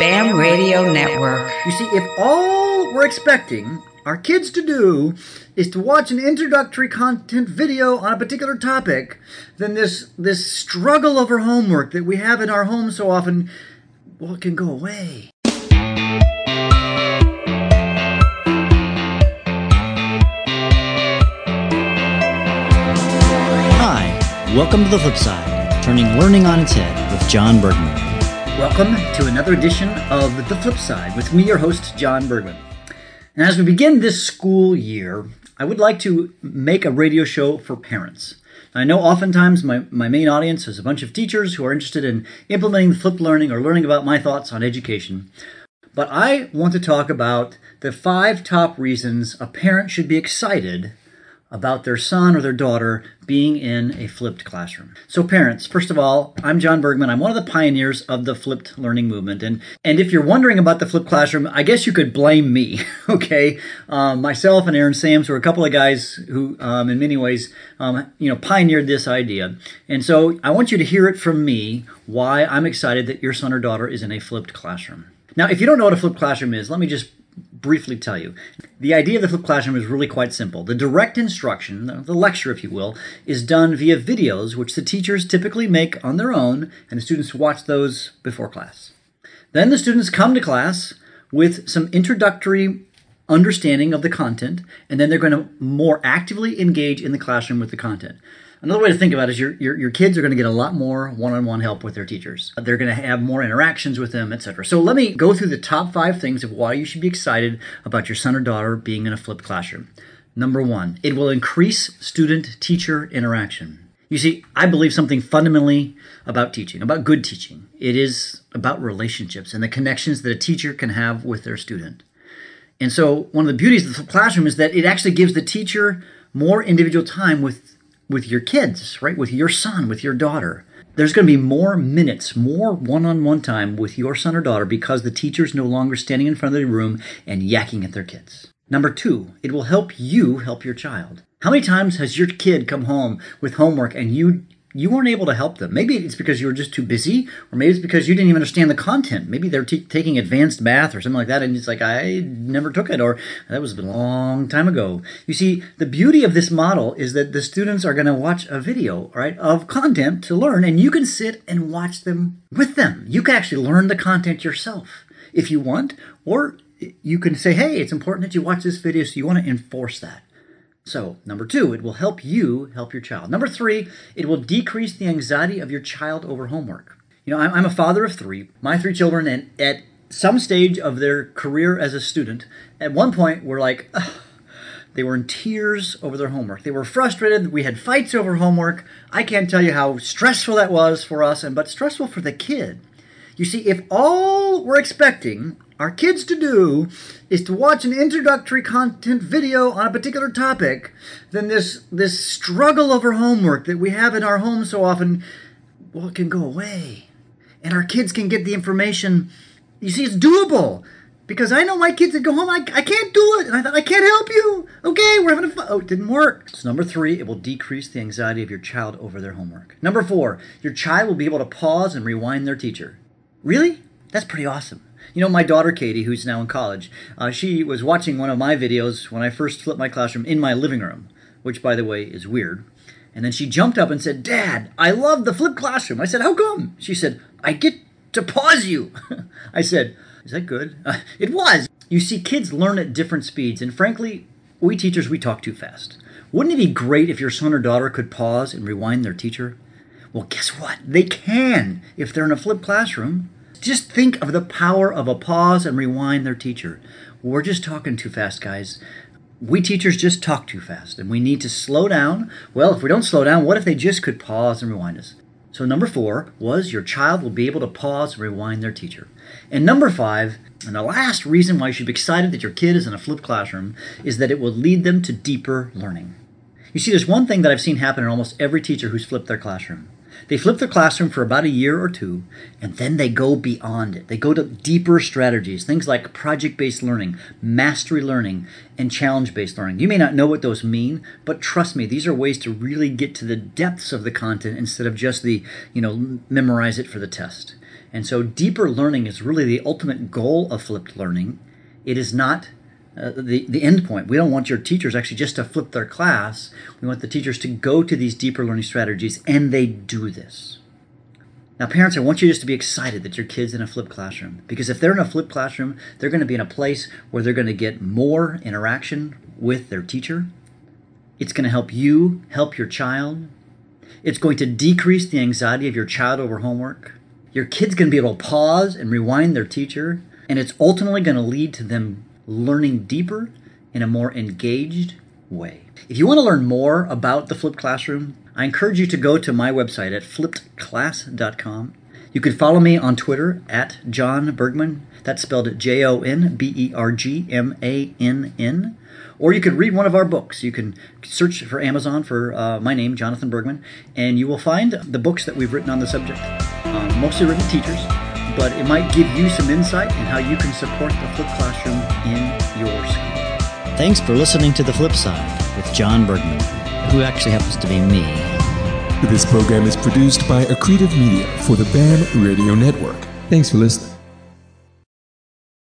BAM Radio Network. You see, if all we're expecting our kids to do is to watch an introductory content video on a particular topic, then this this struggle over homework that we have in our home so often, well, it can go away. Hi, welcome to the flip side, turning learning on its head with Jon Bergmann. Welcome to another edition of The Flip Side with me, your host, Jon Bergmann. And as we begin this school year, I would like to make a radio show for parents. I know oftentimes my, my main audience is a bunch of teachers who are interested in implementing flipped learning or learning about my thoughts on education. But I want to talk about the five top reasons a parent should be excited about their son or their daughter being in a flipped classroom. So parents, first of all, I'm Jon Bergmann. I'm one of the pioneers of the flipped learning movement. And, and if you're wondering about the flipped classroom, I guess you could blame me, okay? Um, myself and Aaron Sams were a couple of guys who, um, in many ways, um, you know, pioneered this idea. And so I want you to hear it from me why I'm excited that your son or daughter is in a flipped classroom. Now, if you don't know what a flipped classroom is, let me just briefly tell you. The idea of the flipped classroom is really quite simple. The direct instruction, the lecture, if you will, is done via videos, which the teachers typically make on their own, and the students watch those before class. Then the students come to class with some introductory understanding of the content, and then they're going to more actively engage in the classroom with the content. Another way to think about it is your, your, your kids are going to get a lot more one-on-one help with their teachers. They're going to have more interactions with them, etc. So let me go through the top five things of why you should be excited about your son or daughter being in a flipped classroom. Number one, it will increase student-teacher interaction. You see, I believe something fundamentally about teaching, about good teaching. It is about relationships and the connections that a teacher can have with their student. And so, one of the beauties of the classroom is that it actually gives the teacher more individual time with with your kids, right? With your son, with your daughter. There's going to be more minutes, more one on one time with your son or daughter because the teacher's no longer standing in front of the room and yakking at their kids. Number two, it will help you help your child. How many times has your kid come home with homework and you you weren't able to help them. Maybe it's because you were just too busy, or maybe it's because you didn't even understand the content. Maybe they're t- taking advanced math or something like that, and it's like, I never took it, or that was a long time ago. You see, the beauty of this model is that the students are going to watch a video, right, of content to learn, and you can sit and watch them with them. You can actually learn the content yourself if you want, or you can say, hey, it's important that you watch this video, so you want to enforce that. So, number two, it will help you help your child. Number three, it will decrease the anxiety of your child over homework. You know, I'm, a father of three. My three children, and at some stage of their career as a student, at one point were like, Ugh. they were in tears over their homework. They were frustrated. We had fights over homework. I can't tell you how stressful that was for us, and but stressful for the kid. You see, if all we're expecting our kids to do is to watch an introductory content video on a particular topic, then this this struggle over homework that we have in our home so often, well, can go away. And our kids can get the information. You see, it's doable. Because I know my kids that go home, I, I can't do it. And I thought, I can't help you. Okay, we're having a fun. Oh, it didn't work. So, number three, it will decrease the anxiety of your child over their homework. Number four, your child will be able to pause and rewind their teacher. Really? That's pretty awesome. You know, my daughter Katie, who's now in college, uh, she was watching one of my videos when I first flipped my classroom in my living room, which, by the way, is weird. And then she jumped up and said, Dad, I love the flipped classroom. I said, How come? She said, I get to pause you. I said, Is that good? Uh, it was. You see, kids learn at different speeds, and frankly, we teachers, we talk too fast. Wouldn't it be great if your son or daughter could pause and rewind their teacher? Well, guess what? They can if they're in a flipped classroom. Just think of the power of a pause and rewind their teacher. We're just talking too fast, guys. We teachers just talk too fast and we need to slow down. Well, if we don't slow down, what if they just could pause and rewind us? So, number four was your child will be able to pause and rewind their teacher. And number five, and the last reason why you should be excited that your kid is in a flipped classroom, is that it will lead them to deeper learning. You see, there's one thing that I've seen happen in almost every teacher who's flipped their classroom. They flip their classroom for about a year or two, and then they go beyond it. They go to deeper strategies, things like project based learning, mastery learning, and challenge based learning. You may not know what those mean, but trust me, these are ways to really get to the depths of the content instead of just the, you know, memorize it for the test. And so, deeper learning is really the ultimate goal of flipped learning. It is not uh, the, the end point. We don't want your teachers actually just to flip their class. We want the teachers to go to these deeper learning strategies, and they do this. Now, parents, I want you just to be excited that your kid's in a flipped classroom because if they're in a flipped classroom, they're going to be in a place where they're going to get more interaction with their teacher. It's going to help you help your child. It's going to decrease the anxiety of your child over homework. Your kid's going to be able to pause and rewind their teacher, and it's ultimately going to lead to them learning deeper in a more engaged way. If you want to learn more about the flipped classroom, I encourage you to go to my website at flippedclass.com. You can follow me on Twitter at Jon Bergmann. That's spelled J O N B E R G M A N N. Or you could read one of our books. You can search for Amazon for uh, my name, Jonathan Bergmann, and you will find the books that we've written on the subject. Um, mostly written teachers, but it might give you some insight in how you can support the flipped classroom in your school. Thanks for listening to The Flip Side with Jon Bergmann, who actually happens to be me. This program is produced by Accretive Media for the BAM Radio Network. Thanks for listening.